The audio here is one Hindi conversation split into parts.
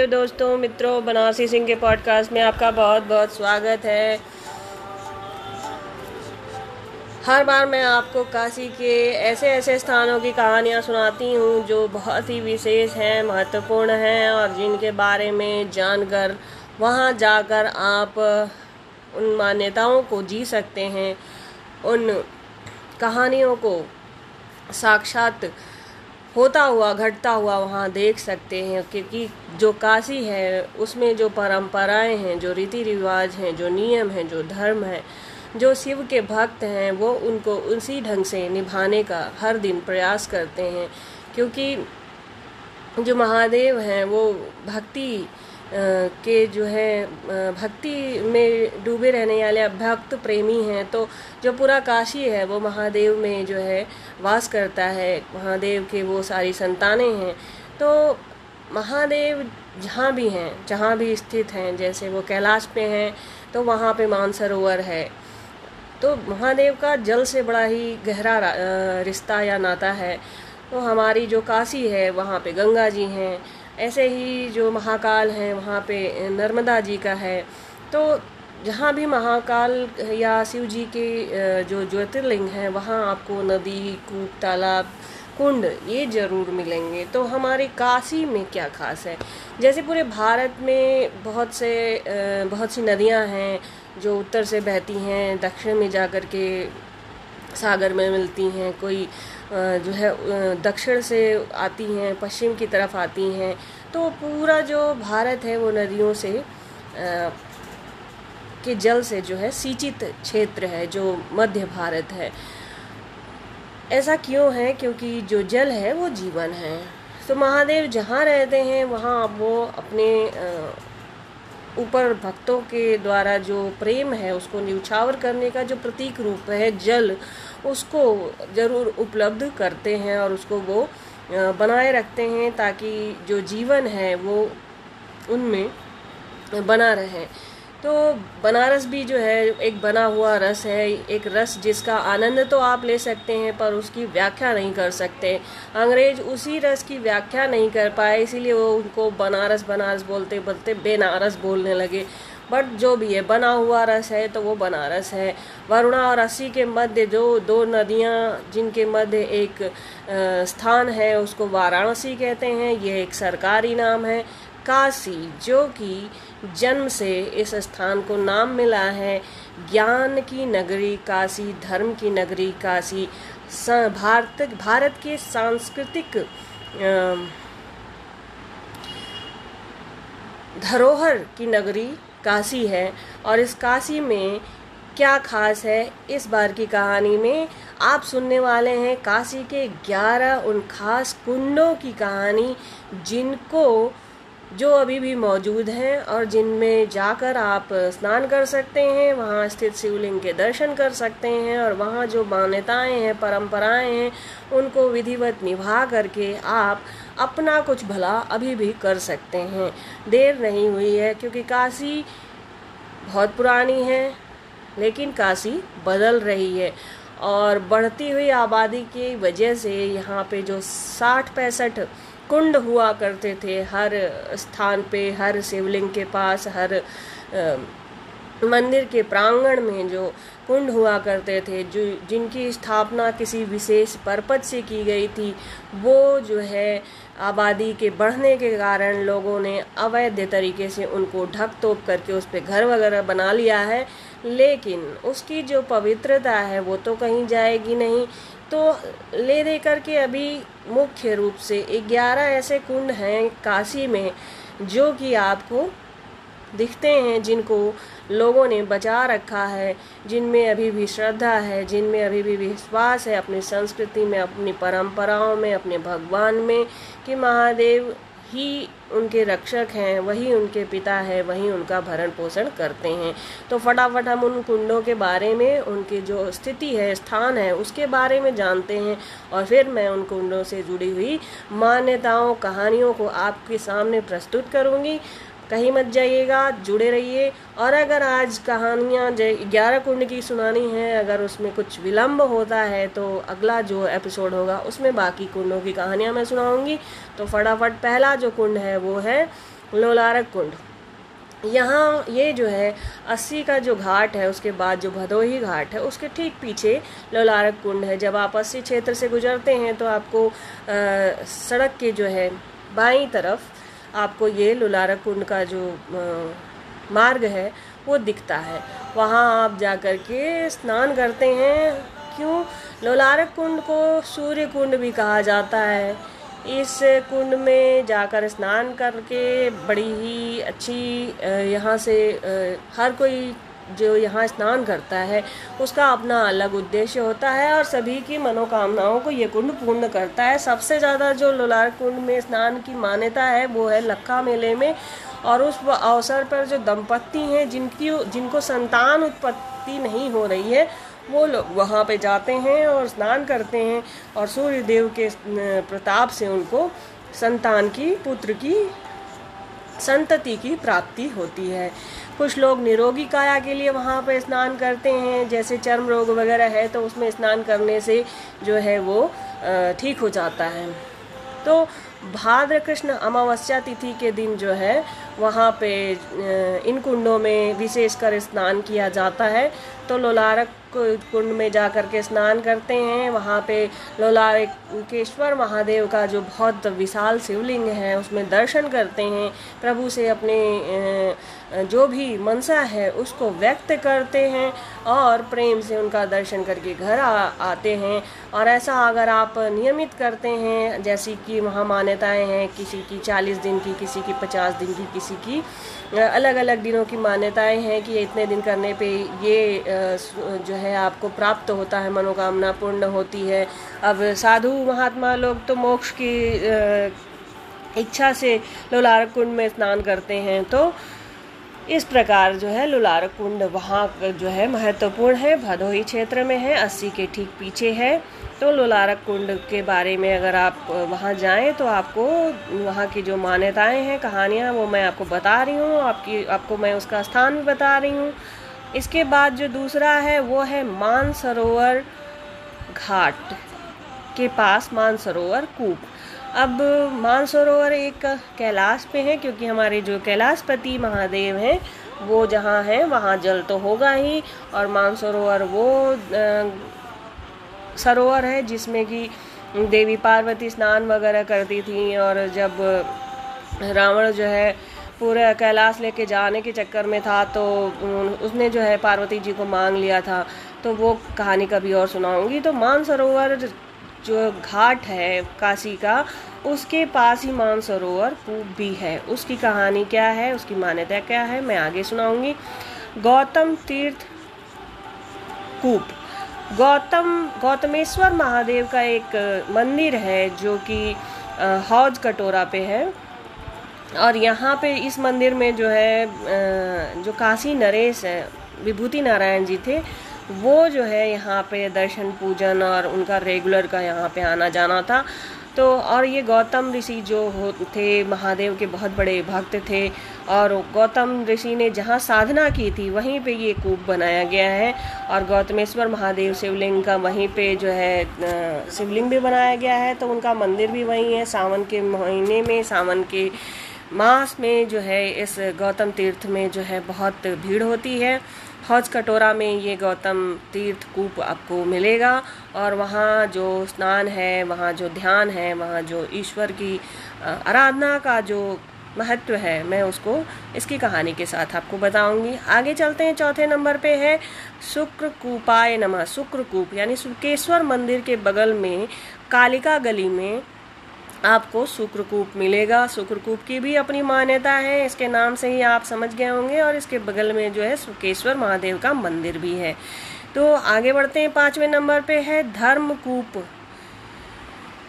हर दोस्तों, मित्रों, बनारसी सिंह के पॉडकास्ट में आपका बहुत बहुत स्वागत है। हर बार मैं आपको काशी के ऐसे ऐसे स्थानों की कहानियाँ सुनाती हूँ जो बहुत ही विशेष हैं, महत्वपूर्ण हैं और जिनके बारे में जानकर, वहाँ जाकर आप उन मान्यताओं को जी सकते हैं, उन कहानियों को साक्षात होता हुआ, घटता हुआ वहाँ देख सकते हैं क्योंकि जो काशी है, उसमें जो परंपराएँ हैं, जो रीति रिवाज हैं, जो नियम हैं, जो धर्म है, जो शिव के भक्त हैं, वो उनको उसी ढंग से निभाने का हर दिन प्रयास करते हैं। क्योंकि जो महादेव हैं, वो भक्ति के जो है भक्ति में डूबे रहने वाले भक्त प्रेमी हैं तो जो पूरा काशी है, वो महादेव में जो है, वास करता है। महादेव के वो सारी संतानें हैं। तो महादेव जहाँ भी हैं, जहाँ भी स्थित हैं, जैसे वो कैलाश पे हैं तो वहाँ पे मानसरोवर है। तो महादेव का जल से बड़ा ही गहरा रिश्ता या नाता है। तो हमारी जो काशी है, वहाँ पे गंगा जी हैं ऐसे ही जो महाकाल हैं, वहाँ पे नर्मदा जी का है। तो जहाँ भी महाकाल या शिव जी के जो ज्योतिर्लिंग हैं, वहाँ आपको नदी, कूप, तालाब, कुंड, ये ज़रूर मिलेंगे। तो हमारे काशी में क्या खास है? जैसे पूरे भारत में बहुत से बहुत सी नदियाँ हैं, जो उत्तर से बहती हैं, दक्षिण में जाकर के सागर में मिलती हैं, कोई जो है दक्षिण से आती हैं, पश्चिम की तरफ़ आती हैं। तो पूरा जो भारत है वो नदियों से के जल से जो है सिंचित क्षेत्र है, जो मध्य भारत है। ऐसा क्यों है? क्योंकि जो जल है वो जीवन है। तो महादेव जहाँ रहते हैं, वहाँ वो अपने ऊपर भक्तों के द्वारा जो प्रेम है, उसको न्यौछावर करने का जो प्रतीक रूप है जल उसको ज़रूर उपलब्ध करते हैं और उसको वो बनाए रखते हैं ताकि जो जीवन है वो उनमें बना रहे। तो बनारस भी जो है, एक बना हुआ रस है, एक रस जिसका आनंद तो आप ले सकते हैं पर उसकी व्याख्या नहीं कर सकते। अंग्रेज़ उसी रस की व्याख्या नहीं कर पाए, इसीलिए वो उनको बनारस बनारस बोलते बोलते बेनारस बोलने लगे। बट जो भी है, बना हुआ रस है तो वो बनारस है। वरुणा और अस्सी के मध्य जो दो नदियाँ, जिनके मध्य एक स्थान है, उसको वाराणसी कहते हैं। यह एक सरकारी नाम है। काशी, जो कि जन्म से इस स्थान को नाम मिला है। ज्ञान की नगरी काशी, धर्म की नगरी काशी। भारत भारत के सांस्कृतिक धरोहर की नगरी काशी है और इस काशी में क्या खास है, इस बार की कहानी में आप सुनने वाले हैं काशी के ग्यारह उन खास कुंडों की कहानी, जिनको, जो अभी भी मौजूद हैं और जिनमें जाकर आप स्नान कर सकते हैं, वहाँ स्थित शिवलिंग के दर्शन कर सकते हैं और वहाँ जो मान्यताएँ हैं, परंपराएँ हैं, उनको विधिवत निभा करके आप अपना कुछ भला अभी भी कर सकते हैं। देर नहीं हुई है क्योंकि काशी बहुत पुरानी है लेकिन काशी बदल रही है और बढ़ती हुई आबादी की वजह से यहाँ पे जो साठ पैंसठ कुंड हुआ करते थे हर स्थान पे हर शिवलिंग के पास हर आ, मंदिर के प्रांगण में जो कुंड हुआ करते थे जो जिनकी स्थापना किसी विशेष पर्पज से की गई थी वो जो है आबादी के बढ़ने के कारण लोगों ने अवैध तरीके से उनको ढक तोप करके उस पर घर वगैरह बना लिया है। लेकिन उसकी जो पवित्रता है, वो तो कहीं जाएगी नहीं। तो ले दे करके अभी मुख्य रूप से ग्यारह ऐसे कुंड हैं काशी में, जो कि आपको दिखते हैं, जिनको लोगों ने बचा रखा है, जिनमें अभी भी श्रद्धा है, जिनमें अभी भी विश्वास है अपनी संस्कृति में, अपनी परंपराओं में, अपने भगवान में, कि महादेव ही उनके रक्षक हैं, वही उनके पिता है, वही उनका भरण पोषण करते हैं। तो फटाफट हम उन कुंडों के बारे में, उनकी जो स्थिति है, स्थान है, उसके बारे में जानते हैं और फिर मैं उन कुंडों से जुड़ी हुई मान्यताओं, कहानियों को आपके सामने प्रस्तुत करूँगी। कहीं मत जाइएगा जुड़े रहिए। और अगर आज कहानियाँ ग्यारह कुंड की सुनानी है अगर उसमें कुछ विलम्ब होता है तो अगला जो एपिसोड होगा उसमें बाकी कुंडों की कहानियाँ मैं सुनाऊँगी। तो फटाफट पहला जो कुंड है वो है लोलारक कुंड। यहाँ ये जो है अस्सी का जो घाट है उसके बाद जो भदोही घाट है उसके ठीक पीछे लोलारक कुंड है। जब आप अस्सी क्षेत्र से गुजरते हैं तो आपको आ, सड़क के जो है बाई तरफ़ आपको ये लुलारक कुंड का जो मार्ग है, वो दिखता है। वहाँ आप जा कर के स्नान करते हैं। क्यों? लोलारक कुंड को सूर्य कुंड भी कहा जाता है। इस कुंड में जाकर स्नान करके बड़ी ही अच्छी यहाँ से हर कोई जो यहाँ स्नान करता है, उसका अपना अलग उद्देश्य होता है और सभी की मनोकामनाओं को ये कुंड पूर्ण करता है। सबसे ज़्यादा जो लोलार कुंड में स्नान की मान्यता है, वो है लक्खा मेले में और उस अवसर पर जो दंपत्ति हैं, जिनकी, जिनको संतान उत्पत्ति नहीं हो रही है, वो लोग वहाँ पे जाते हैं और स्नान करते हैं और सूर्य देव के प्रताप से उनको संतान की, पुत्र की, संतति की प्राप्ति होती है। कुछ लोग निरोगी काया के लिए वहाँ पर स्नान करते हैं, जैसे चर्म रोग वगैरह है तो उसमें स्नान करने से जो है वो ठीक हो जाता है। तो भाद्र कृष्ण अमावस्या तिथि के दिन जो है, वहाँ पे इन कुंडों में विशेषकर स्नान किया जाता है। तो लोलारक कुंड में जा कर के स्नान करते हैं। वहाँ पे लोलारकेश्वर महादेव का जो बहुत विशाल शिवलिंग है, उसमें दर्शन करते हैं। प्रभु से अपने जो भी मनसा है उसको व्यक्त करते हैं और प्रेम से उनका दर्शन करके घर आ, आते हैं। और ऐसा अगर आप नियमित करते हैं जैसी कि वहाँ मान्यताएँ हैं किसी की चालीस दिन की किसी की पचास दिन की किसी की अलग अलग दिनों की मान्यताएँ हैं कि इतने दिन करने पे ये जो है आपको प्राप्त होता है मनोकामना पूर्ण होती है। अब साधु महात्मा लोग तो मोक्ष की इच्छा से लोलारक कुंड में स्नान करते हैं तो इस प्रकार जो है लुलारक कुंड वहाँ जो है महत्वपूर्ण है। भदोही क्षेत्र में है, अस्सी के ठीक पीछे है। तो लोलारक कुंड के बारे में अगर आप, वहाँ जाएँ तो आपको वहाँ की जो मान्यताएँ हैं, कहानियाँ, वो मैं आपको बता रही हूँ। आपकी, आपको मैं उसका स्थान भी बता रही हूँ। इसके बाद जो दूसरा है, वो है मानसरोवर घाट के पास मानसरोवर कूप। अब मानसरोवर एक कैलाश पे है, क्योंकि हमारे जो कैलाशपति महादेव हैं, वो जहाँ हैं, वहाँ जल तो होगा ही, और मानसरोवर वो सरोवर है, जिसमें कि देवी पार्वती स्नान वगैरह करती थी, और जब रावण जो है पूरे कैलाश लेके जाने के चक्कर में था तो उसने जो है पार्वती जी को मांग लिया था। तो वो कहानी कभी और सुनाऊँगी। तो मानसरोवर जो घाट है काशी का, उसके पास ही मानसरोवर कूप भी है। उसकी कहानी क्या है, उसकी मान्यता क्या है, मैं आगे सुनाऊँगी। गौतम तीर्थ कूप। गौतम, गौतमेश्वर महादेव का एक मंदिर है जो कि हौज कटोरा पे है। और यहाँ पे इस मंदिर में जो है जो काशी नरेश है, विभूति नारायण जी थे वो जो है यहाँ पे दर्शन, पूजन और उनका रेगुलर का यहाँ पे आना जाना था। तो और ये गौतम ऋषि जो हो, थे, महादेव के बहुत बड़े भक्त थे और गौतम ऋषि ने जहाँ साधना की थी, वहीं पे ये कूप बनाया गया है और गौतमेश्वर महादेव शिवलिंग का वहीं पे जो है शिवलिंग भी बनाया गया है। तो उनका मंदिर भी वहीं है, सावन के महीने में, सावन के मास में जो है, इस गौतम तीर्थ में जो है, बहुत भीड़ होती है। हौज कटोरा में ये गौतम तीर्थ कूप आपको मिलेगा और वहाँ जो स्नान है, वहाँ जो ध्यान है, वहाँ जो ईश्वर की आराधना का जो महत्व है, मैं उसको इसकी कहानी के साथ आपको बताऊँगी। आगे चलते हैं, चौथे नंबर पे है शुक्र कूपाय नमः। शुक्र कूप यानी शुक्रेश्वर मंदिर के बगल में कालिका गली में आपको शुक्रकूप मिलेगा। शुक्रकूप की भी अपनी मान्यता है। इसके नाम से ही आप समझ गए होंगे और इसके बगल में जो है सुकेश्वर महादेव का मंदिर भी है। तो आगे बढ़ते हैं। पाँचवें नंबर पे है धर्मकूप।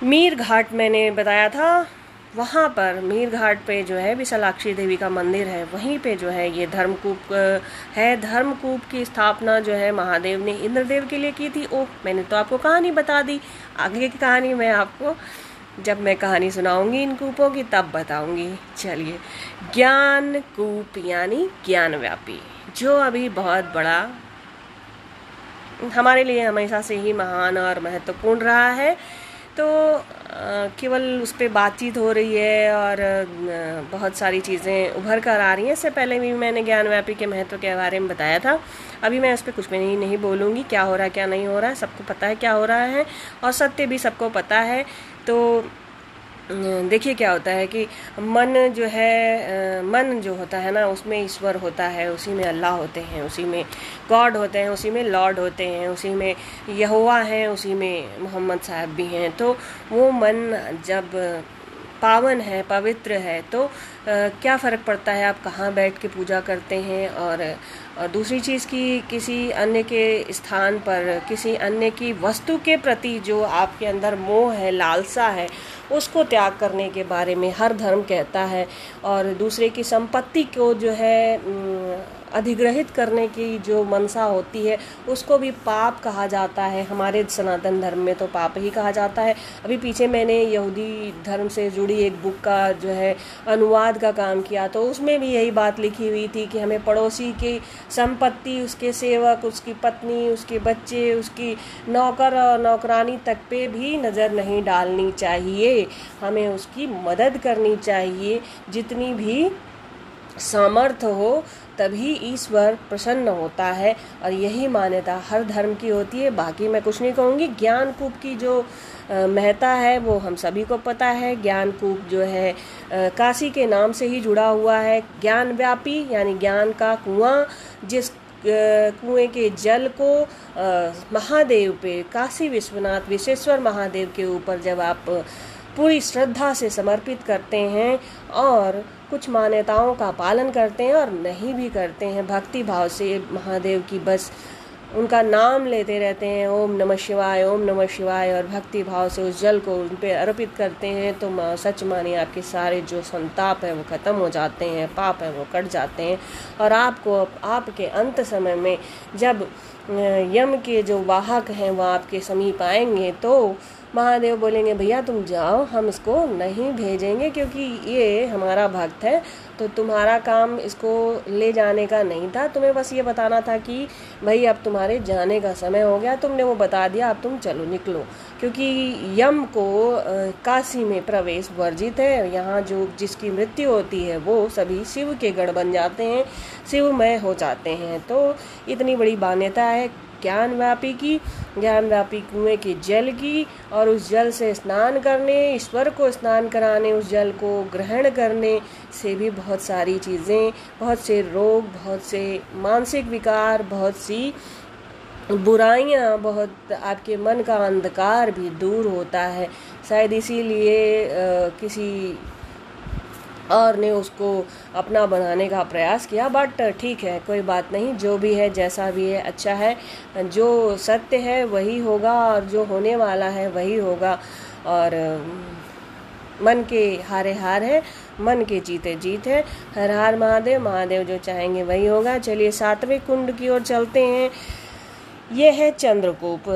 मीर घाट मैंने बताया था। वहाँ पर मीर घाट पे जो है विशालाक्षी देवी का मंदिर है। वहीं पे जो है ये धर्मकूप है। धर्मकूप की स्थापना जो है महादेव ने इंद्रदेव के लिए की थी। ओह, मैंने तो आपको कहानी बता दी। आगे की कहानी मैं आपको जब मैं कहानी सुनाऊँगी इन कूपों की, तब बताऊँगी। चलिए, ज्ञान कूप यानी ज्ञान व्यापी, जो अभी बहुत बड़ा हमारे लिए हमेशा से ही महान और महत्वपूर्ण रहा है। तो केवल उस पर बातचीत हो रही है और बहुत सारी चीज़ें उभर कर आ रही हैं। इससे पहले भी मैंने ज्ञान व्यापी के महत्व के बारे में बताया था। अभी मैं उस पर कुछ भी नहीं नहीं बोलूँगी। क्या हो रहा है, क्या नहीं हो रहा है, सबको पता है क्या हो रहा है और सत्य भी सबको पता है। तो देखिए क्या होता है कि मन जो है मन जो होता है ना, उसमें ईश्वर होता है, उसी में अल्लाह होते हैं, उसी में गॉड होते हैं, उसी में लॉर्ड होते हैं, उसी में यहुआ हैं, उसी में मोहम्मद साहब भी हैं। तो वो मन जब पावन है पवित्र है तो आ, क्या फ़र्क पड़ता है आप कहाँ बैठ के पूजा करते हैं और, और दूसरी चीज़ की किसी अन्य के स्थान पर किसी अन्य की वस्तु के प्रति जो आपके अंदर मोह है लालसा है उसको त्याग करने के बारे में हर धर्म कहता है और दूसरे की संपत्ति को जो है अधिग्रहित करने की जो मनसा होती है, उसको भी पाप कहा जाता है। हमारे सनातन धर्म में तो पाप ही कहा जाता है। अभी पीछे मैंने यहूदी धर्म से जुड़ी एक बुक का जो है, अनुवाद का काम किया तो उसमें भी यही बात लिखी हुई थी कि हमें पड़ोसी की संपत्ति, उसके सेवक, उसकी पत्नी, उसके बच्चे, उसकी नौकर और नौकरानी तक पे भी नज़र नहीं डालनी चाहिए। हमें उसकी मदद करनी चाहिए। जितनी भी सामर्थ्य हो तभी ईश्वर प्रसन्न होता है और यही मान्यता हर धर्म की होती है। बाकी मैं कुछ नहीं कहूँगी। ज्ञानकूप की जो महता है, वो हम सभी को पता है। ज्ञानकूप जो है काशी के नाम से ही जुड़ा हुआ है। ज्ञान व्यापी, यानी ज्ञान का कुआँ, जिस कुएँ के जल को महादेव पे, काशी विश्वनाथ विश्वेश्वर महादेव के ऊपर जब आप पूरी श्रद्धा से समर्पित करते हैं और कुछ मान्यताओं का पालन करते हैं और नहीं भी करते हैं। भक्ति भाव से महादेव की बस उनका नाम लेते रहते हैं। ओम नमः शिवाय, ओम नमः शिवाय और भक्ति भाव से उस जल को उन पर अर्पित करते हैं तो सच मानिए आपके सारे जो संताप है वो ख़त्म हो जाते हैं, पाप है वो कट जाते हैं। और आपको आपके अंत समय में जब यम के जो वाहक हैं वो आपके समीप आएँगे तो महादेव बोलेंगे, भैया, तुम जाओ, हम इसको नहीं भेजेंगे क्योंकि ये हमारा भक्त है तो तुम्हारा काम इसको ले जाने का नहीं था। तुम्हें बस ये बताना था कि, भाई, अब तुम्हारे जाने का समय हो गया, तुमने वो बता दिया, अब तुम चलो, निकलो। क्योंकि यम को काशी में प्रवेश वर्जित है यहाँ जो जिसकी मृत्यु होती है, वो सभी शिव के गढ़ बन जाते हैं, शिवमय हो जाते हैं। तो इतनी बड़ी मान्यता है ज्ञान व्यापी की ज्ञान व्यापी कुएँ के जल की और उस जल से स्नान करने, ईश्वर को स्नान कराने, उस जल को ग्रहण करने से भी बहुत सारी चीज़ें, बहुत से रोग, बहुत से मानसिक विकार, बहुत सी बुराइयाँ, बहुत आपके मन का अंधकार भी दूर होता है। शायद इसीलिए किसी और ने उसको अपना बनाने का प्रयास किया बट ठीक है, कोई बात नहीं, जो भी है, जैसा भी है अच्छा है, जो सत्य है, वही होगा और जो होने वाला है, वही होगा। और मन के हारे हार है, मन के जीते जीत है, हर हार महादेव महादेव जो चाहेंगे वही होगा। चलिए सातवें कुंड की ओर चलते हैं। यह है चंद्रकूप।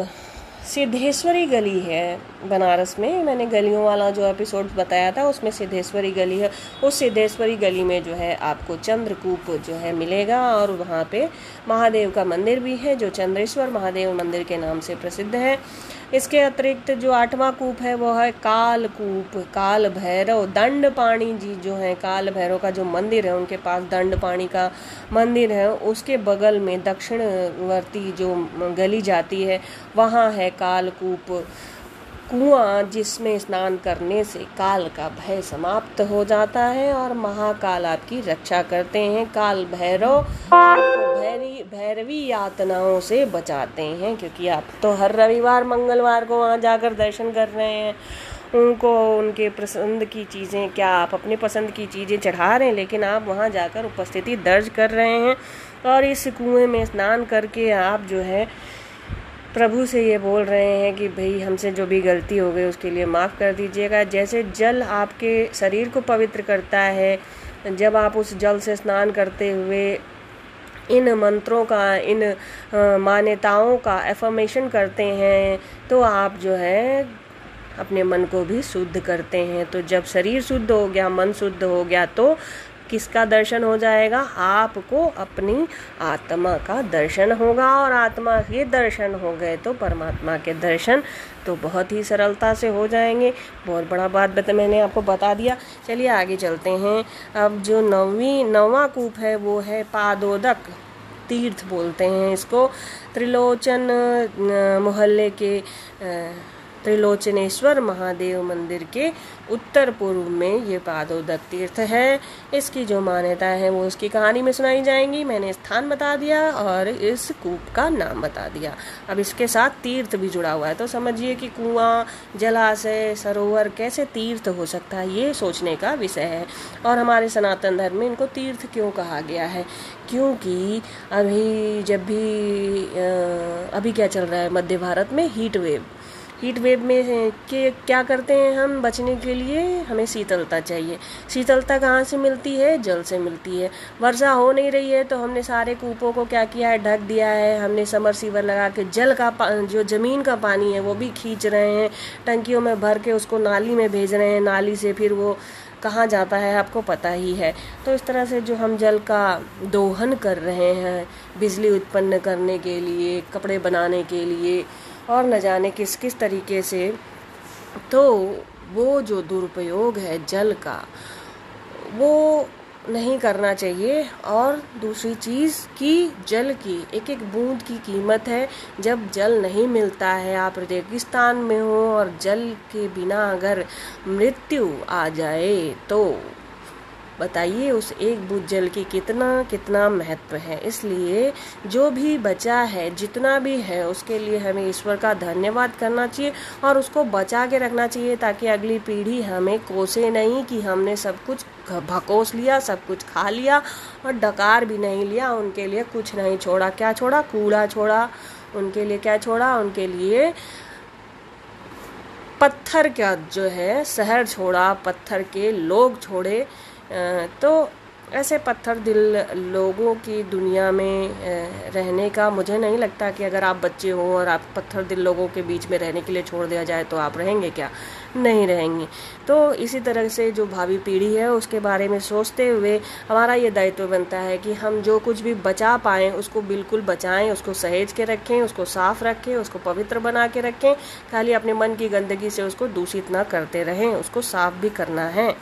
सिद्धेश्वरी गली है बनारस में। मैंने गलियों वाला जो एपिसोड बताया था, उसमें सिद्धेश्वरी गली है। उस सिद्धेश्वरी गली में जो है आपको चंद्रकूप जो है मिलेगा और वहाँ पे महादेव का मंदिर भी है, जो चंद्रेश्वर महादेव मंदिर के नाम से प्रसिद्ध है। इसके अतिरिक्त जो आठवां कूप है, वो है काल कूप, काल भैरव। दंड पाणी जी जो है, काल भैरव का जो मंदिर है, उनके पास दंड पाणी का मंदिर है। उसके बगल में दक्षिणवर्ती जो गली जाती है, वहाँ है काल कूप। कुआँ जिसमें स्नान करने से काल का भय समाप्त हो जाता है और महाकाल आपकी रक्षा करते हैं। काल भैरव, भैरी, भैरवी यातनाओं से बचाते हैं क्योंकि आप तो हर रविवार, मंगलवार को वहाँ जाकर दर्शन कर रहे हैं। उनको, उनके पसंद की चीज़ें, क्या आप अपने पसंद की चीज़ें चढ़ा रहे हैं? लेकिन आप वहाँ जाकर उपस्थिति दर्ज कर रहे हैं और इस कुएँ में स्नान करके आप जो है प्रभु से ये बोल रहे हैं कि भाई हमसे जो भी गलती हो गई उसके लिए माफ़ कर दीजिएगा। जैसे जल आपके शरीर को पवित्र करता है, जब आप उस जल से स्नान करते हुए इन मंत्रों का, इन मान्यताओं का एफर्मेशन करते हैं तो आप जो है अपने मन को भी शुद्ध करते हैं। तो जब शरीर शुद्ध हो गया, मन शुद्ध हो गया तो किसका दर्शन हो जाएगा? आपको अपनी आत्मा का दर्शन होगा और आत्मा के दर्शन हो गए तो परमात्मा के दर्शन तो बहुत ही सरलता से हो जाएँगे। बहुत बड़ा बात बता, मैंने आपको बता दिया। चलिए आगे चलते हैं। अब जो नवी, नवा कूप है, वो है पादोदक तीर्थ बोलते हैं इसको। त्रिलोचन मोहल्ले के त्रिलोचनेश्वर महादेव मंदिर के उत्तर पूर्व में ये पादोदक तीर्थ है। इसकी जो मान्यता है, वो उसकी कहानी में सुनाई जाएँगी। मैंने स्थान बता दिया और इस कूप का नाम बता दिया। अब इसके साथ तीर्थ भी जुड़ा हुआ है। तो समझिए कि कुआँ, जलाशय, सरोवर कैसे तीर्थ हो सकता है, ये सोचने का विषय है। और हमारे सनातन धर्म में इनको तीर्थ क्यों कहा गया है? क्योंकि अभी जब भी अभी क्या चल रहा है? मध्य भारत में हीट वेव हीट वेव में के क्या करते हैं हम बचने के लिए? हमें शीतलता चाहिए। शीतलता कहाँ से मिलती है? जल से मिलती है। वर्षा हो नहीं रही है तो हमने सारे कूपों को क्या किया है? ढक दिया है। हमने समर सीवर लगा के जल का जो ज़मीन का पानी है वो भी खींच रहे हैं। टंकियों में भर के उसको नाली में भेज रहे हैं। नाली से फिर वो कहाँ जाता है आपको पता ही है। तो इस तरह से जो हम जल का दोहन कर रहे हैं, बिजली उत्पन्न करने के लिए, कपड़े बनाने के लिए और न जाने किस किस तरीके से। तो वो जो दुरुपयोग है जल का, वो नहीं करना चाहिए। और दूसरी चीज़ कि जल की एक एक बूंद की कीमत है। जब जल नहीं मिलता है, आप रेगिस्तान में हो और जल के बिना अगर मृत्यु आ जाए तो बताइए उस एक बूंद जल की कितना कितना महत्व है। इसलिए जो भी बचा है, जितना भी है, उसके लिए हमें ईश्वर का धन्यवाद करना चाहिए और उसको बचा के रखना चाहिए ताकि अगली पीढ़ी हमें कोसे नहीं कि हमने सब कुछ भकोस लिया, सब कुछ खा लिया और डकार भी नहीं लिया, उनके लिए कुछ नहीं छोड़ा। क्या छोड़ा? कूड़ा छोड़ा। उनके लिए क्या छोड़ा? उनके लिए पत्थर का जो है, शहर छोड़ा, पत्थर के लोग छोड़े। तो ऐसे पत्थर दिल लोगों की दुनिया में रहने का मुझे नहीं लगता कि अगर आप बच्चे हो और आप पत्थर दिल लोगों के बीच में रहने के लिए छोड़ दिया जाए तो आप रहेंगे क्या? नहीं रहेंगे। तो इसी तरह से जो भावी पीढ़ी है, उसके बारे में सोचते हुए हमारा ये दायित्व बनता है कि हम जो कुछ भी बचा पाएँ, उसको बिल्कुल बचाएँ, उसको सहेज के रखें, उसको साफ़ रखें, उसको पवित्र बना के रखें, खाली अपने मन की गंदगी से उसको दूषित ना करते रहें, उसको साफ़ भी करना है।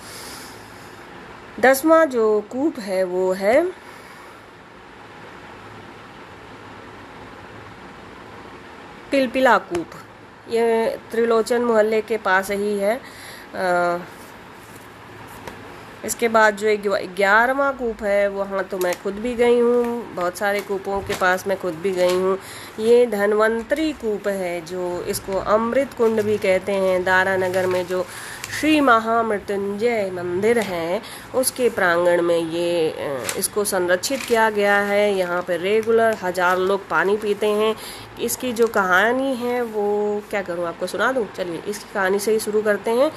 दसवां जो कूप है वो है पिलपिला कूप। ये त्रिलोचन मोहल्ले के पास ही है। इसके बाद जो ग्यारहवा कूप है, वहाँ तो मैं खुद भी गई हूँ। बहुत सारे कूपों के पास मैं खुद भी गई हूँ। ये धनवंतरी कूप है, जो इसको अमृत कुंड भी कहते हैं। दारा नगर में जो श्री महामृत्युंजय मंदिर है, उसके प्रांगण में ये इसको संरक्षित किया गया है। यहाँ पर रेगुलर हज़ार लोग पानी पीते हैं। इसकी जो कहानी है, वो क्या करूँ, आपको सुना दूँ? चलिए, इसकी कहानी से ही शुरू करते हैं।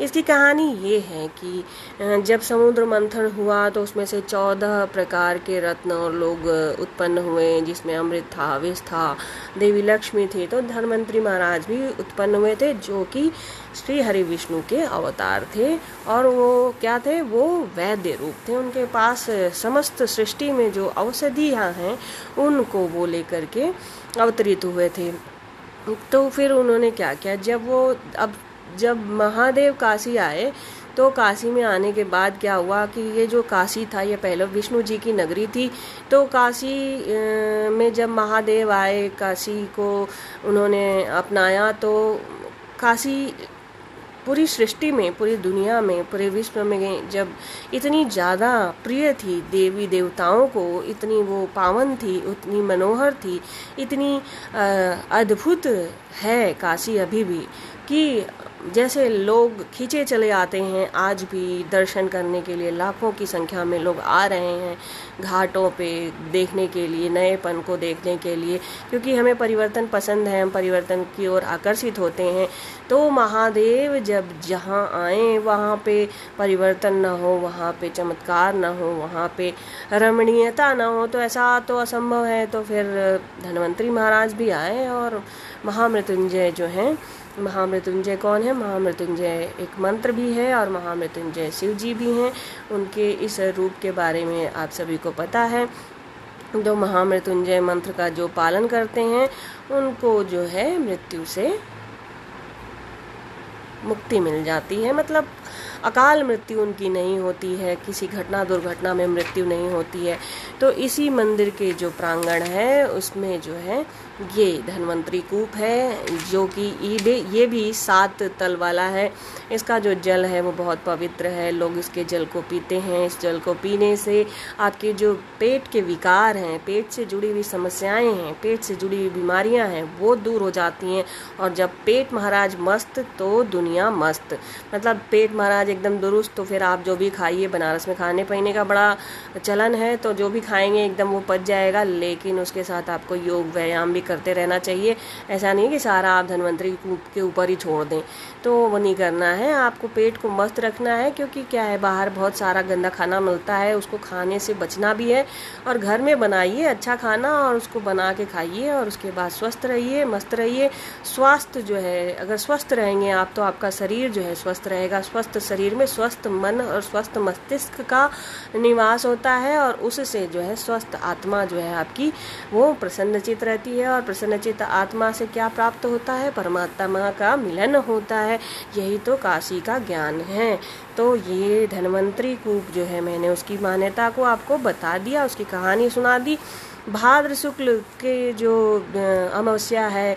इसकी कहानी ये है कि जब समुद्र मंथन हुआ तो उसमें से चौदह प्रकार के रत्न और लोग उत्पन्न हुए, जिसमें अमृत था विष था देवी लक्ष्मी थी तो धनवंतरी महाराज भी उत्पन्न हुए थे, जो कि श्री हरि विष्णु के अवतार थे। और वो क्या थे? वो वैद्य रूप थे। उनके पास समस्त सृष्टि में जो औषधियाँ हैं, उनको वो लेकर के अवतरित हुए थे। तो फिर उन्होंने क्या किया? जब वो, अब जब महादेव काशी आए तो काशी में आने के बाद क्या हुआ कि ये जो काशी था, ये पहले विष्णु जी की नगरी थी। तो काशी में जब महादेव आए, काशी को उन्होंने अपनाया तो काशी पूरी सृष्टि में, पूरी दुनिया में, पूरे विश्व में जब इतनी ज़्यादा प्रिय थी देवी देवताओं को, इतनी वो पावन थी, उतनी मनोहर थी, इतनी अद्भुत है काशी अभी भी कि जैसे लोग खींचे चले आते हैं, आज भी दर्शन करने के लिए लाखों की संख्या में लोग आ रहे हैं घाटों पे देखने के लिए, नएपन को देखने के लिए, क्योंकि हमें परिवर्तन पसंद है, हम परिवर्तन की ओर आकर्षित होते हैं। तो महादेव जब जहाँ आए, वहाँ पे परिवर्तन न हो, वहाँ पे चमत्कार न हो, वहाँ पे रमणीयता न हो तो ऐसा तो असंभव है। तो फिर धनवंतरी महाराज भी आए और महामृत्युंजय जो हैं महामृत्युंजय कौन है? महामृत्युंजय एक मंत्र भी है और महामृत्युंजय शिव जी भी हैं। उनके इस रूप के बारे में आप सभी को पता है। जो महामृत्युंजय मंत्र का जो पालन करते हैं, उनको जो है मृत्यु से मुक्ति मिल जाती है। मतलब अकाल मृत्यु उनकी नहीं होती है, किसी घटना दुर्घटना में मृत्यु नहीं होती है। तो इसी मंदिर के जो प्रांगण है, उसमें जो है ये धनवंतरी कूप है, जो कि ये ये भी सात तल वाला है। इसका जो जल है, वो बहुत पवित्र है। लोग इसके जल को पीते हैं। इस जल को पीने से आपके जो पेट के विकार हैं, पेट से जुड़ी हुई समस्याएँ हैं, पेट से जुड़ी हुई बीमारियाँ हैं, वो दूर हो जाती हैं। और जब पेट महाराज मस्त तो दुनिया मस्त। मतलब पेट महाराज एकदम दुरुस्त तो फिर आप जो भी खाइए, बनारस में खाने पीने का बड़ा चलन है तो जो भी खाएँगे, एकदम वो पच जाएगा। लेकिन उसके साथ आपको योग, व्यायाम भी करते रहना चाहिए। ऐसा नहीं कि सारा आप धनवंतरी के ऊपर ही छोड़ दें। तो वो नहीं करना है। आपको पेट को मस्त रखना है, क्योंकि क्या है, बाहर बहुत सारा गंदा खाना मिलता है, उसको खाने से बचना भी है। और घर में बनाइए अच्छा खाना और उसको बना के खाइए और उसके बाद स्वस्थ रहिए, मस्त रहिए। स्वास्थ्य जो है, अगर स्वस्थ रहेंगे आप तो आपका शरीर जो है स्वस्थ रहेगा। स्वस्थ शरीर में स्वस्थ मन और स्वस्थ मस्तिष्क का निवास होता है और उससे जो है स्वस्थ आत्मा जो है आपकी, वो प्रसन्नचित रहती है। और प्रसन्नचित आत्मा से क्या प्राप्त होता है? परमात्मा का मिलन होता है। यही तो काशी का ज्ञान है। तो ये धनवंतरी कूप जो है, मैंने उसकी मान्यता को आपको बता दिया, उसकी कहानी सुना दी। भाद्र शुक्ल के जो अमावस्या है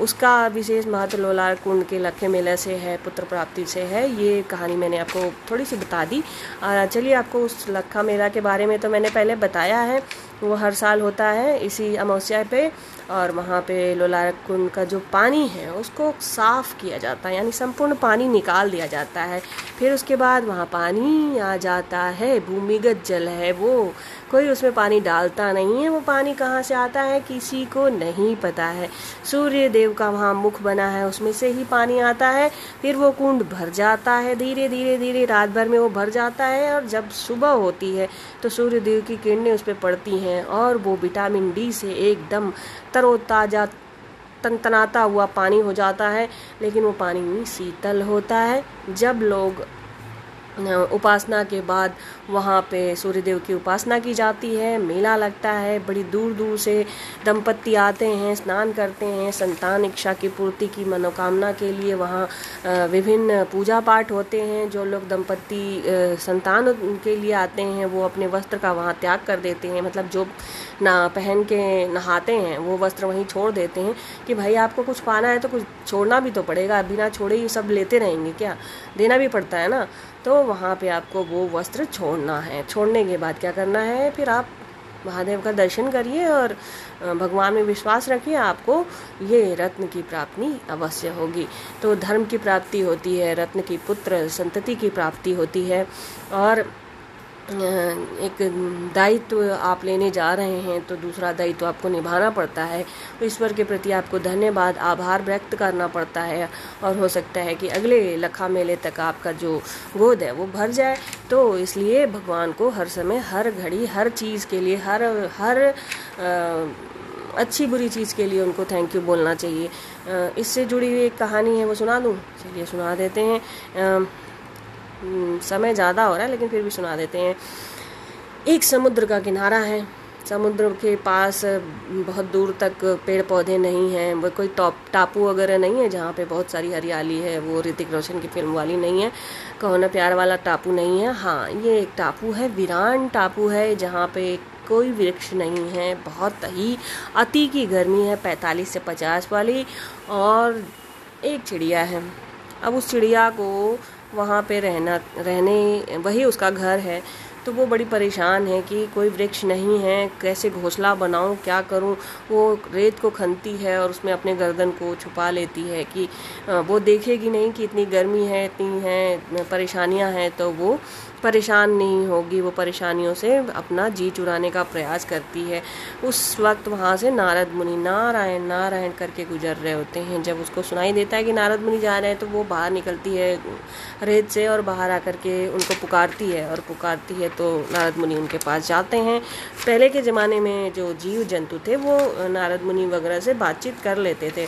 उसका विशेष महत्व लोलार कुंड के लखे मेले से है, पुत्र प्राप्ति से है। ये कहानी मैंने आपको थोड़ी सी बता दी। चलिए आपको उस लखा मेला के बारे में तो मैंने पहले बताया है। वो हर साल होता है, इसी अमावस्या पे। और वहाँ पे लोलार कुंड का जो पानी है, उसको साफ़ किया जाता है, यानी संपूर्ण पानी निकाल दिया जाता है। फिर उसके बाद वहाँ पानी आ जाता है, भूमिगत जल है वो। कोई उसमें पानी डालता नहीं है, वो पानी कहाँ से आता है, किसी को नहीं पता है। सूर्य देव का वहाँ मुख बना है, उसमें से ही पानी आता है, फिर वो कुंड भर जाता है, धीरे धीरे धीरे, रात भर में वो भर जाता है, और जब सुबह होती है तो सूर्य देव की किरणें उस पर पड़ती हैं, और वो विटामिन डी से एकदम तरोताज़ा तनतनाता हुआ पानी हो जाता है, लेकिन वो पानी शीतल होता है। जब लोग उपासना के बाद वहाँ पे सूर्यदेव की उपासना की जाती है। मेला लगता है, बड़ी दूर दूर से दंपत्ति आते हैं, स्नान करते हैं। संतान इच्छा की पूर्ति की मनोकामना के लिए वहाँ विभिन्न पूजा पाठ होते हैं। जो लोग दंपत्ति संतान के लिए आते हैं, वो अपने वस्त्र का वहाँ त्याग कर देते हैं। मतलब जो ना पहन के नहाते हैं, वो वस्त्र वहीं छोड़ देते हैं कि भाई आपको कुछ पाना है तो कुछ छोड़ना भी तो पड़ेगा। बिना छोड़े ही सब लेते रहेंगे क्या? देना भी पड़ता है ना? तो वहाँ पे आपको वो वस्त्र छोड़ना है। छोड़ने के बाद क्या करना है? फिर आप महादेव का दर्शन करिए और भगवान में विश्वास रखिए, आपको ये रत्न की प्राप्ति अवश्य होगी। तो धर्म की प्राप्ति होती है, रत्न की पुत्र, संतति की प्राप्ति होती है और एक दायित्व आप लेने जा रहे हैं तो दूसरा दायित्व आपको निभाना पड़ता है। तो ईश्वर के प्रति आपको धन्यवाद आभार व्यक्त करना पड़ता है और हो सकता है कि अगले लखा मेले तक आपका जो गोद है वो भर जाए। तो इसलिए भगवान को हर समय हर घड़ी हर चीज़ के लिए हर हर आ, अच्छी बुरी चीज़ के लिए उनको थैंक यू बोलना चाहिए। इससे जुड़ी हुई एक कहानी है वो सुना दूँ? चलिए सुना देते हैं। हम्म, समय ज़्यादा हो रहा है, लेकिन फिर भी सुना देते हैं। एक समुद्र का किनारा है। समुद्र के पास बहुत दूर तक पेड़ पौधे नहीं हैं, वो कोई टॉप, टापू वगैरह नहीं है, जहाँ पे बहुत सारी हरियाली है, वो ऋतिक रोशन की फ़िल्म वाली नहीं है। कहो ना प्यार वाला टापू नहीं है। हाँ ये एक टापू है, वीरान टापू है, जहाँ पे कोई वृक्ष नहीं है, बहुत ही अति की गर्मी है, पैंतालीस से पचास वाली, और एक चिड़िया है। अब उस चिड़िया को वहाँ पे रहना, रहने, वही उसका घर है। तो वो बड़ी परेशान है कि कोई वृक्ष नहीं है, कैसे घोंसला बनाऊँ, क्या करूँ? वो रेत को खनती है और उसमें अपने गर्दन को छुपा लेती है कि वो देखेगी नहीं कि इतनी गर्मी है, इतनी है, परेशानियाँ हैं तो वो परेशान नहीं होगी, वो परेशानियों से अपना जी चुराने का प्रयास करती है। उस वक्त वहाँ से नारद मुनि नारायण नारायण करके गुजर रहे होते हैं। जब उसको सुनाई देता है कि नारद मुनि जा रहे हैं तो वो बाहर निकलती है रेत से और बाहर आकर के उनको पुकारती है और पुकारती है तो नारद मुनि उनके पास जाते हैं। पहले के ज़माने में जो जीव जंतु थे, वो नारद मुनि वगैरह से बातचीत कर लेते थे।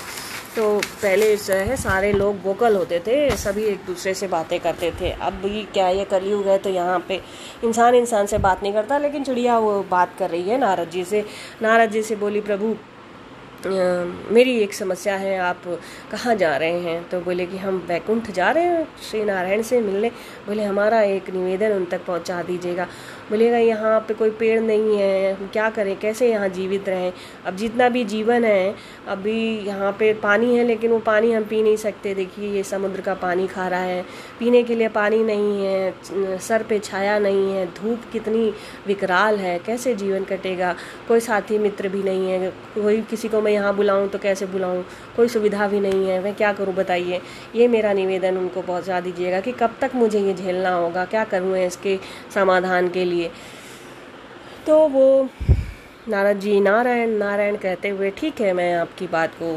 तो पहले जो है सारे लोग वोकल होते थे, सभी एक दूसरे से बातें करते थे। अब ये क्या ये कलयुग है तो यहाँ पे इंसान इंसान से बात नहीं करता, लेकिन चिड़िया वो बात कर रही है नारद जी से। नारद जी से बोली, प्रभु मेरी एक समस्या है, आप कहाँ जा रहे हैं? तो बोले कि, हम वैकुंठ जा रहे हैं, श्री नारायण से मिलने। बोले, हमारा एक निवेदन उन तक पहुँचा दीजिएगा। बोलेगा, यहाँ पे कोई पेड़ नहीं है, हम क्या करें? कैसे यहाँ जीवित रहें? अब जितना भी जीवन है, अभी यहाँ पे पानी है, लेकिन वो पानी हम पी नहीं सकते। देखिए, ये समुद्र का पानी खा रहा है। पीने के लिए पानी नहीं है, सर पे छाया नहीं है, धूप कितनी विकराल है। कैसे जीवन कटेगा? कोई साथी मित्र भी नहीं है, कोई किसी को मैं यहाँ बुलाऊँ तो कैसे बुलाऊँ? कोई सुविधा भी नहीं है, मैं क्या करूँ, बताइए? ये मेरा निवेदन उनको पहुँचा दीजिएगा कि कब तक मुझे ये झेलना होगा? क्या करूँ इसके समाधान के लिए? लिए। तो वो नारद जी नारायण नारायण कहते हुए, ठीक है, मैं आपकी बात को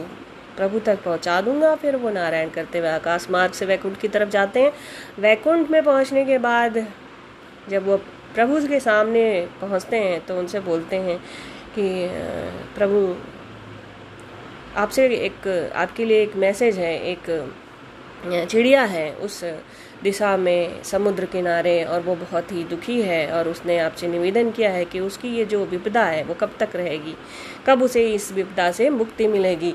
प्रभु तक पहुँचा दूँगा। फिर वो नारायण करते हुए आकाश मार्ग से वैकुंठ की तरफ़ जाते हैं। वैकुंठ में पहुँचने के बाद जब वो प्रभु के सामने पहुँचते हैं तो उनसे बोलते हैं कि, प्रभु, आपसे एक आपके लिए एक मैसेज है, एक चिड़िया है, उस दिशा में समुद्र किनारे और वो बहुत ही दुखी है और उसने आपसे निवेदन किया है कि उसकी ये जो विपदा है, वो कब तक रहेगी? कब उसे इस विपदा से मुक्ति मिलेगी?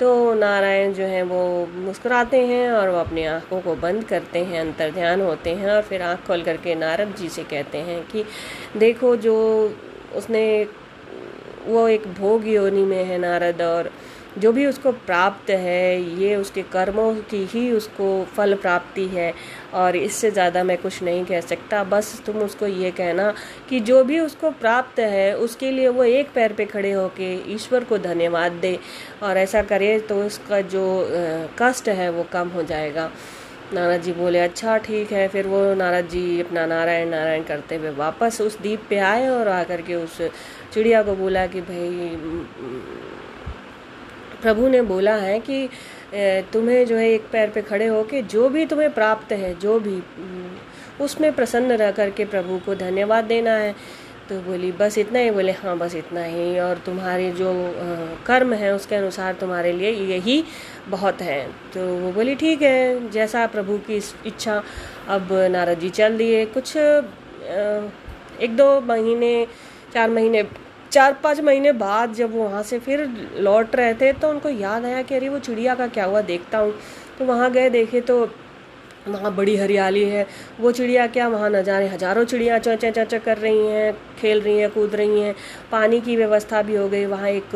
तो नारायण जो है, वो मुस्कुराते हैं और वो अपनी आँखों को बंद करते हैं, अंतर ध्यान होते हैं और फिर आँख खोल करके नारद जी से कहते हैं कि, देखो जो उसने, वो एक भोग योनि में है नारद और जो भी उसको प्राप्त है, ये उसके कर्मों की ही उसको फल प्राप्ति है और इससे ज़्यादा मैं कुछ नहीं कह सकता। बस तुम उसको ये कहना कि जो भी उसको प्राप्त है, उसके लिए वो एक पैर पे खड़े होके ईश्वर को धन्यवाद दे और ऐसा करे तो उसका जो कष्ट है वो कम हो जाएगा। नारद जी बोले अच्छा ठीक है। फिर वो नारद जी अपना नारायण नारायण करते हुए वापस उस द्वीप पे आए और आकर के उस चिड़िया को बोला कि, भाई प्रभु ने बोला है कि तुम्हें जो है एक पैर पे खड़े हो के जो भी तुम्हें प्राप्त है, जो भी उसमें प्रसन्न रह करके प्रभु को धन्यवाद देना है। तो बोली, बस इतना ही? बोले हाँ बस इतना ही। और तुम्हारे जो कर्म है, उसके अनुसार तुम्हारे लिए यही बहुत है। तो वो बोली, ठीक है, जैसा प्रभु की इच्छा, अब नारद जी चल दिए। कुछ एक दो महीने, चार महीने चार पाँच महीने बाद जब वहाँ से फिर लौट रहे थे तो उनको याद आया कि अरे वो चिड़िया का क्या हुआ, देखता हूँ। तो वहाँ गए, देखे तो वहाँ बड़ी हरियाली है। वो चिड़िया क्या वहाँ न नज़ारे हज़ारों चिड़िया चौचे चौचे कर रही हैं, खेल रही हैं, कूद रही हैं। पानी की व्यवस्था भी हो गई। वहाँ एक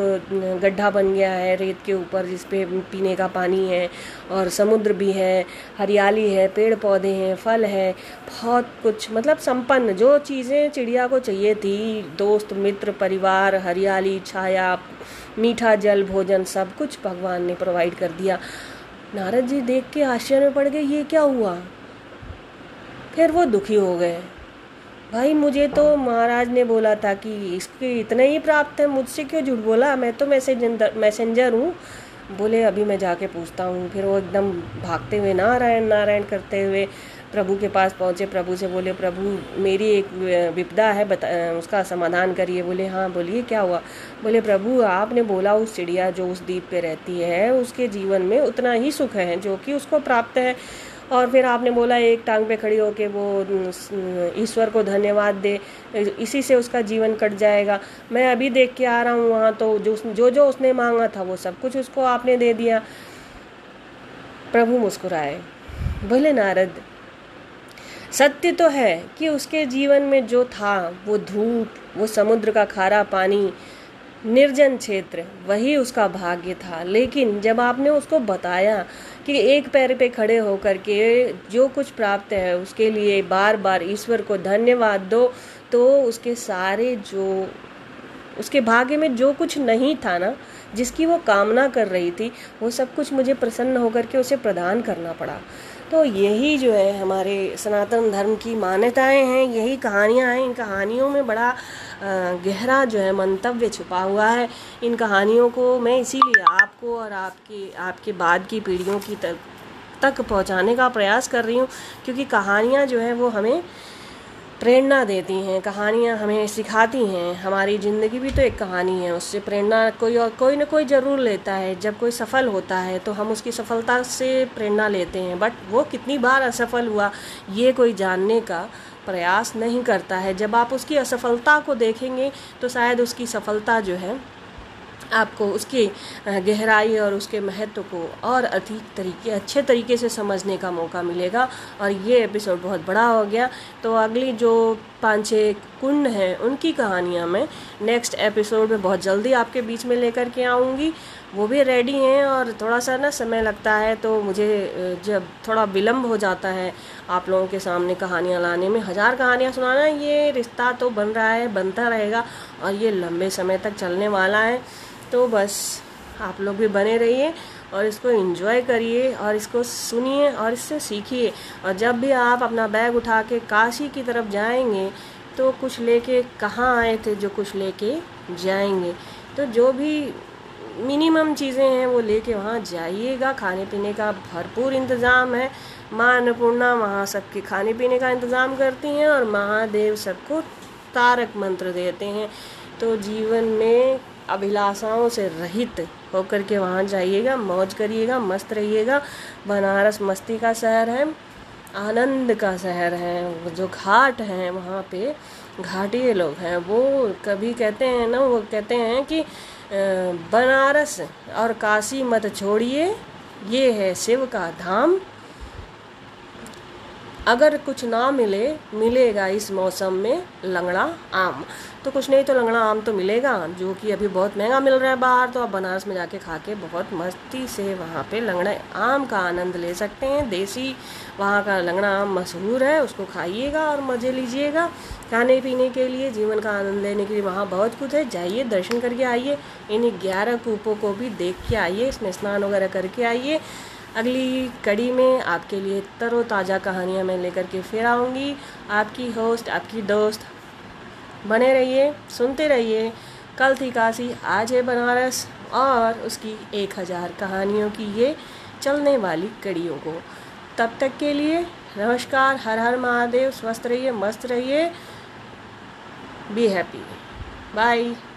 गड्ढा बन गया है रेत के ऊपर जिस पे पीने का पानी है और समुद्र भी है। हरियाली है पेड़ पौधे हैं, फल है, बहुत कुछ मतलब संपन्न। जो चीज़ें चिड़िया को चाहिए थी, दोस्त, मित्र, परिवार, हरियाली, छाया, मीठा जल, भोजन, सब कुछ भगवान ने प्रोवाइड कर दिया। नारद जी देख के आश्चर्य में पड़ गए, ये क्या हुआ? फिर वो दुखी हो गए। भाई, मुझे तो महाराज ने बोला था कि इसके इतने ही प्राप्त है, मुझसे क्यों झूठ बोला? मैं तो मैसेंजर मैसेंजर हूँ। बोले, अभी मैं जाके पूछता हूँ। फिर वो एकदम भागते हुए नारायण नारायण करते हुए प्रभु के पास पहुँचे, प्रभु से बोले, प्रभु, मेरी एक विपदा है, बता उसका समाधान करिए। बोले हाँ बोलिए, क्या हुआ? बोले, प्रभु, आपने बोला उस चिड़िया जो उस द्वीप पे रहती है, उसके जीवन में उतना ही सुख है जो कि उसको प्राप्त है। और फिर आपने बोला, एक टांग पे खड़ी होके वो ईश्वर को धन्यवाद दे, इसी से उसका जीवन कट जाएगा। मैं अभी देख के आ रहा हूँ, वहाँ तो जो जो जो उसने मांगा था, वो सब कुछ उसको आपने दे दिया। प्रभु मुस्कुराए, बोले, नारद सत्य तो है कि उसके जीवन में जो था, वो धूप, वो समुद्र का खारा पानी, निर्जन क्षेत्र, वही उसका भाग्य था। लेकिन जब आपने उसको बताया कि एक पैर पे खड़े होकर के जो कुछ प्राप्त है, उसके लिए बार बार ईश्वर को धन्यवाद दो तो उसके सारे जो, उसके भाग्य में जो कुछ नहीं था ना, जिसकी वो कामना कर रही थी, वो सब कुछ मुझे प्रसन्न होकर के उसे प्रदान करना पड़ा। तो यही जो है हमारे सनातन धर्म की मान्यताएँ हैं, यही कहानियाँ हैं। इन कहानियों में बड़ा गहरा जो है मंतव्य छुपा हुआ है। इन कहानियों को मैं इसीलिए आपको और आपके आपके बाद की पीढ़ियों की तक तक पहुँचाने का प्रयास कर रही हूँ, क्योंकि कहानियाँ जो है वो हमें प्रेरणा देती हैं, कहानियाँ हमें सिखाती हैं। हमारी ज़िंदगी भी तो एक कहानी है, उससे प्रेरणा कोई और, कोई ना कोई ज़रूर लेता है। जब कोई सफल होता है तो हम उसकी सफलता से प्रेरणा लेते हैं। बट वो कितनी बार असफल हुआ, ये कोई जानने का प्रयास नहीं करता है। जब आप उसकी असफलता को देखेंगे तो शायद उसकी सफलता जो है आपको उसकी गहराई और उसके महत्व को और अधिक तरीके, अच्छे तरीके से समझने का मौका मिलेगा। और ये एपिसोड बहुत बड़ा हो गया। तो अगली जो पाँच छः कुंड हैं, उनकी कहानियाँ मैं नेक्स्ट एपिसोड में बहुत जल्दी आपके बीच में लेकर के आऊँगी। वो भी रेडी हैं और थोड़ा सा ना समय लगता है तो मुझे जब थोड़ा विलम्ब हो जाता है आप लोगों के सामने कहानियाँ लाने में, हज़ार कहानियाँ सुनाना, ये रिश्ता तो बन रहा है, बनता रहेगा और ये लंबे समय तक चलने वाला है। तो बस, आप लोग भी बने रहिए और इसको एंजॉय करिए और इसको सुनिए और इससे सीखिए। और जब भी आप अपना बैग उठा के काशी की तरफ़ जाएँगे तो कुछ लेके कहाँ आए थे जो कुछ लेके जाएँगे? तो जो भी मिनिमम चीज़ें हैं, वो लेके वहाँ जाइएगा। खाने पीने का भरपूर इंतज़ाम है। माँ अन्नपूर्णा वहाँ सबके खाने पीने का इंतज़ाम करती हैं और महादेव सबको तारक मंत्र देते हैं। तो जीवन में अभिलाषाओं से रहित होकर के वहाँ जाइएगा, मौज करिएगा, मस्त रहिएगा। बनारस मस्ती का शहर है, आनंद का शहर है जो घाट हैं वहाँ पे घाटी लोग हैं। वो कभी कहते हैं ना, वो कहते हैं कि बनारस और काशी मत छोड़िए। ये है शिव का धाम। अगर कुछ ना मिले, मिलेगा इस मौसम में लंगड़ा आम। तो कुछ नहीं तो लंगड़ा आम तो मिलेगा, जो कि अभी बहुत महँगा मिल रहा है बाहर तो आप बनारस में जाके खा के बहुत मस्ती से वहाँ पे लंगड़ा आम का आनंद ले सकते हैं। देसी वहाँ का लंगड़ा आम मशहूर है, उसको खाइएगा और मज़े लीजिएगा। खाने पीने के लिए, जीवन का आनंद लेने के लिए वहाँ बहुत कुछ है। जाइए, दर्शन करके आइए इन ग्यारह कूपों को भी देख के आइए, इसमें स्नान वगैरह करके आइए। अगली कड़ी में आपके लिए तरोताज़ा कहानियाँ मैं लेकर के फिर आऊँगी। आपकी होस्ट, आपकी दोस्त, बने रहिए, सुनते रहिए। कल थी काशी, आज है बनारस और उसकी एक हज़ार कहानियों की ये चलने वाली कड़ियों को। तब तक के लिए नमस्कार, हर हर महादेव, स्वस्थ रहिए, मस्त रहिए बी हैप्पी बाय